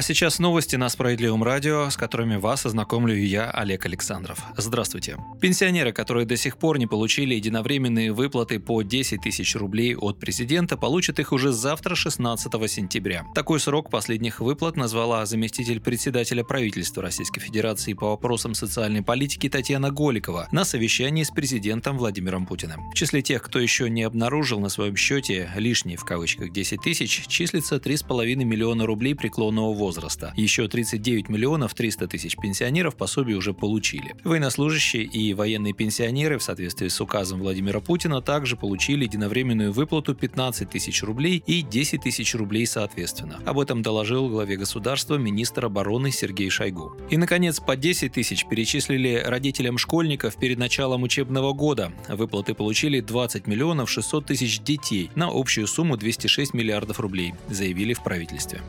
А сейчас новости на Справедливом радио, с которыми вас ознакомлю я, Олег Александров. Здравствуйте. Пенсионеры, которые до сих пор не получили единовременные выплаты по 10 тысяч рублей от президента, получат их уже завтра, 16 сентября. Такой срок последних выплат назвала заместитель председателя правительства Российской Федерации по вопросам социальной политики Татьяна Голикова на совещании с президентом Владимиром Путиным. В числе тех, кто еще не обнаружил на своем счете лишние в кавычках 10 тысяч, числится 3,5 миллиона рублей преклонного возраста. Еще 39 миллионов 300 тысяч пенсионеров пособие уже получили. Военнослужащие и военные пенсионеры в соответствии с указом Владимира Путина также получили единовременную выплату 15 тысяч рублей и 10 тысяч рублей соответственно. Об этом доложил главе государства министр обороны Сергей Шойгу. И, наконец, по 10 тысяч перечислили родителям школьников перед началом учебного года. Выплаты получили 20 миллионов 600 тысяч детей на общую сумму 206 миллиардов рублей, заявили в правительстве.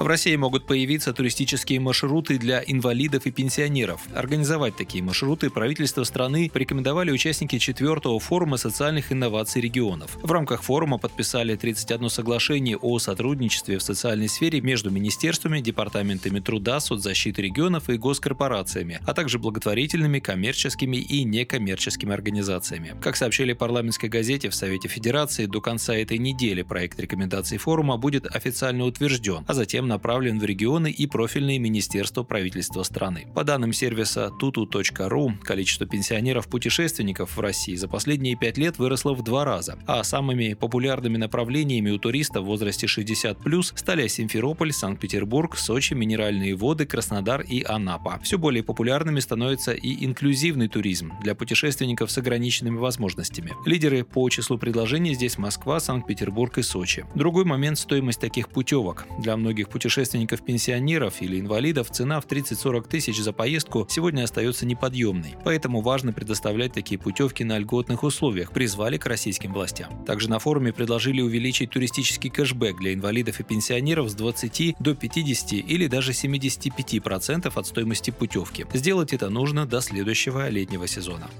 В России могут появиться туристические маршруты для инвалидов и пенсионеров. Организовать такие маршруты правительство страны порекомендовали участники четвертого форума социальных инноваций регионов. В рамках форума подписали 31 соглашение о сотрудничестве в социальной сфере между министерствами, департаментами труда, соцзащиты регионов и госкорпорациями, а также благотворительными, коммерческими и некоммерческими организациями. Как сообщили парламентской газете в Совете Федерации, до конца этой недели проект рекомендаций форума будет официально утвержден, а затем направлен в регионы и профильные министерства правительства страны. По данным сервиса tutu.ru, количество пенсионеров-путешественников в России за последние пять лет выросло в два раза, а самыми популярными направлениями у туристов в возрасте 60+, стали Симферополь, Санкт-Петербург, Сочи, Минеральные воды, Краснодар и Анапа. Все более популярными становится и инклюзивный туризм для путешественников с ограниченными возможностями. Лидеры по числу предложений здесь Москва, Санкт-Петербург и Сочи. Другой момент – стоимость таких путевок. Для многих путешественников путешественников-пенсионеров или инвалидов цена в 30-40 тысяч за поездку сегодня остается неподъемной. Поэтому важно предоставлять такие путевки на льготных условиях, призвали к российским властям. Также на форуме предложили увеличить туристический кэшбэк для инвалидов и пенсионеров с 20 до 50 или даже 75% от стоимости путевки. Сделать это нужно до следующего летнего сезона.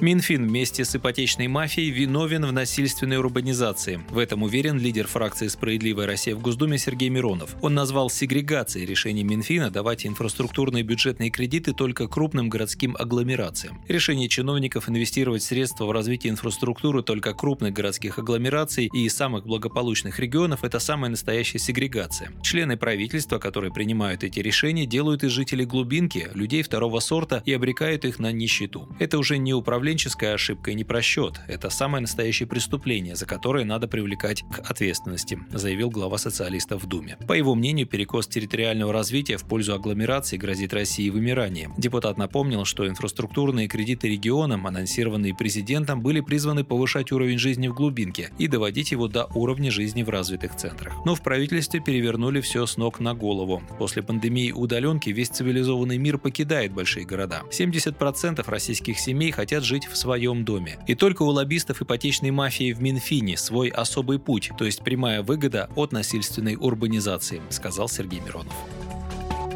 Минфин вместе с ипотечной мафией виновен в насильственной урбанизации. В этом уверен лидер фракции «Справедливая Россия» в Госдуме Сергей Миронов. Он назвал сегрегацией решение Минфина давать инфраструктурные бюджетные кредиты только крупным городским агломерациям. Решение чиновников инвестировать средства в развитие инфраструктуры только крупных городских агломераций и самых благополучных регионов – это самая настоящая сегрегация. Члены правительства, которые принимают эти решения, делают из жителей глубинки людей второго сорта и обрекают их на нищету. Это уже не управление управленческая ошибка и не просчет. Это самое настоящее преступление, за которое надо привлекать к ответственности, заявил глава социалистов в Думе. По его мнению, перекос территориального развития в пользу агломерации грозит России вымиранием. Депутат напомнил, что инфраструктурные кредиты регионам, анонсированные президентом, были призваны повышать уровень жизни в глубинке и доводить его до уровня жизни в развитых центрах. Но в правительстве перевернули все с ног на голову. После пандемии удаленки весь цивилизованный мир покидает большие города. 70% российских семей хотят жить жить в своем доме. И только у лоббистов ипотечной мафии в Минфине свой особый путь, то есть прямая выгода от насильственной урбанизации, сказал Сергей Миронов.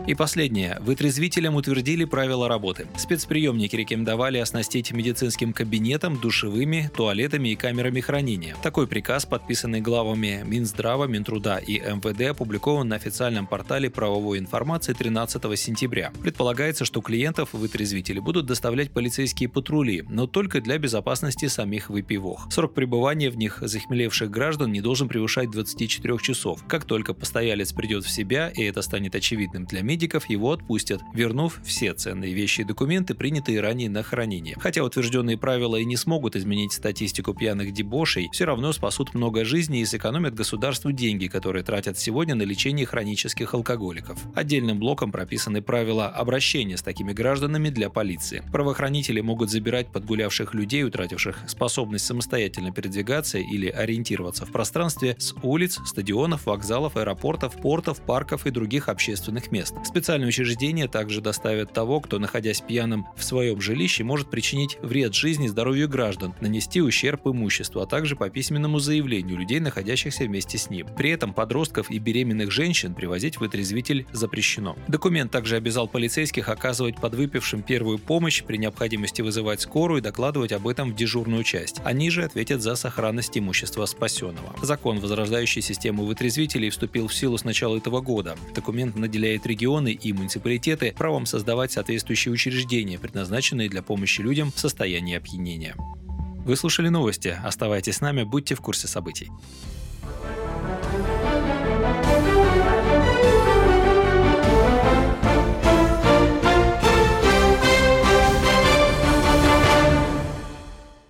И последнее. Вытрезвителям утвердили правила работы. Спецприемники рекомендовали оснастить медицинским кабинетом, душевыми, туалетами и камерами хранения. Такой приказ, подписанный главами Минздрава, Минтруда и МВД, опубликован на официальном портале правовой информации 13 сентября. Предполагается, что клиентов вытрезвители будут доставлять полицейские патрули, но только для безопасности самих выпивох. Срок пребывания в них захмелевших граждан не должен превышать 24 часов. Как только постоялец придет в себя, и это станет очевидным для медиков его отпустят, вернув все ценные вещи и документы, принятые ранее на хранение. Хотя утвержденные правила и не смогут изменить статистику пьяных дебошей, все равно спасут много жизней и сэкономят государству деньги, которые тратят сегодня на лечение хронических алкоголиков. Отдельным блоком прописаны правила обращения с такими гражданами для полиции. Правоохранители могут забирать подгулявших людей, утративших способность самостоятельно передвигаться или ориентироваться в пространстве с улиц, стадионов, вокзалов, аэропортов, портов, парков и других общественных мест. Специальные учреждения также доставят того, кто, находясь пьяным в своем жилище, может причинить вред жизни и здоровью граждан, нанести ущерб имуществу, а также по письменному заявлению людей, находящихся вместе с ним. При этом подростков и беременных женщин привозить в отрезвитель запрещено. Документ также обязал полицейских оказывать подвыпившим первую помощь, при необходимости вызывать скорую и докладывать об этом в дежурную часть. Они же ответят за сохранность имущества спасенного. Закон, возрождающий систему вытрезвителей, вступил в силу с начала этого года. Документ наделяет регионы и муниципалитеты правом создавать соответствующие учреждения, предназначенные для помощи людям в состоянии опьянения. Вы слушали новости. Оставайтесь с нами, будьте в курсе событий.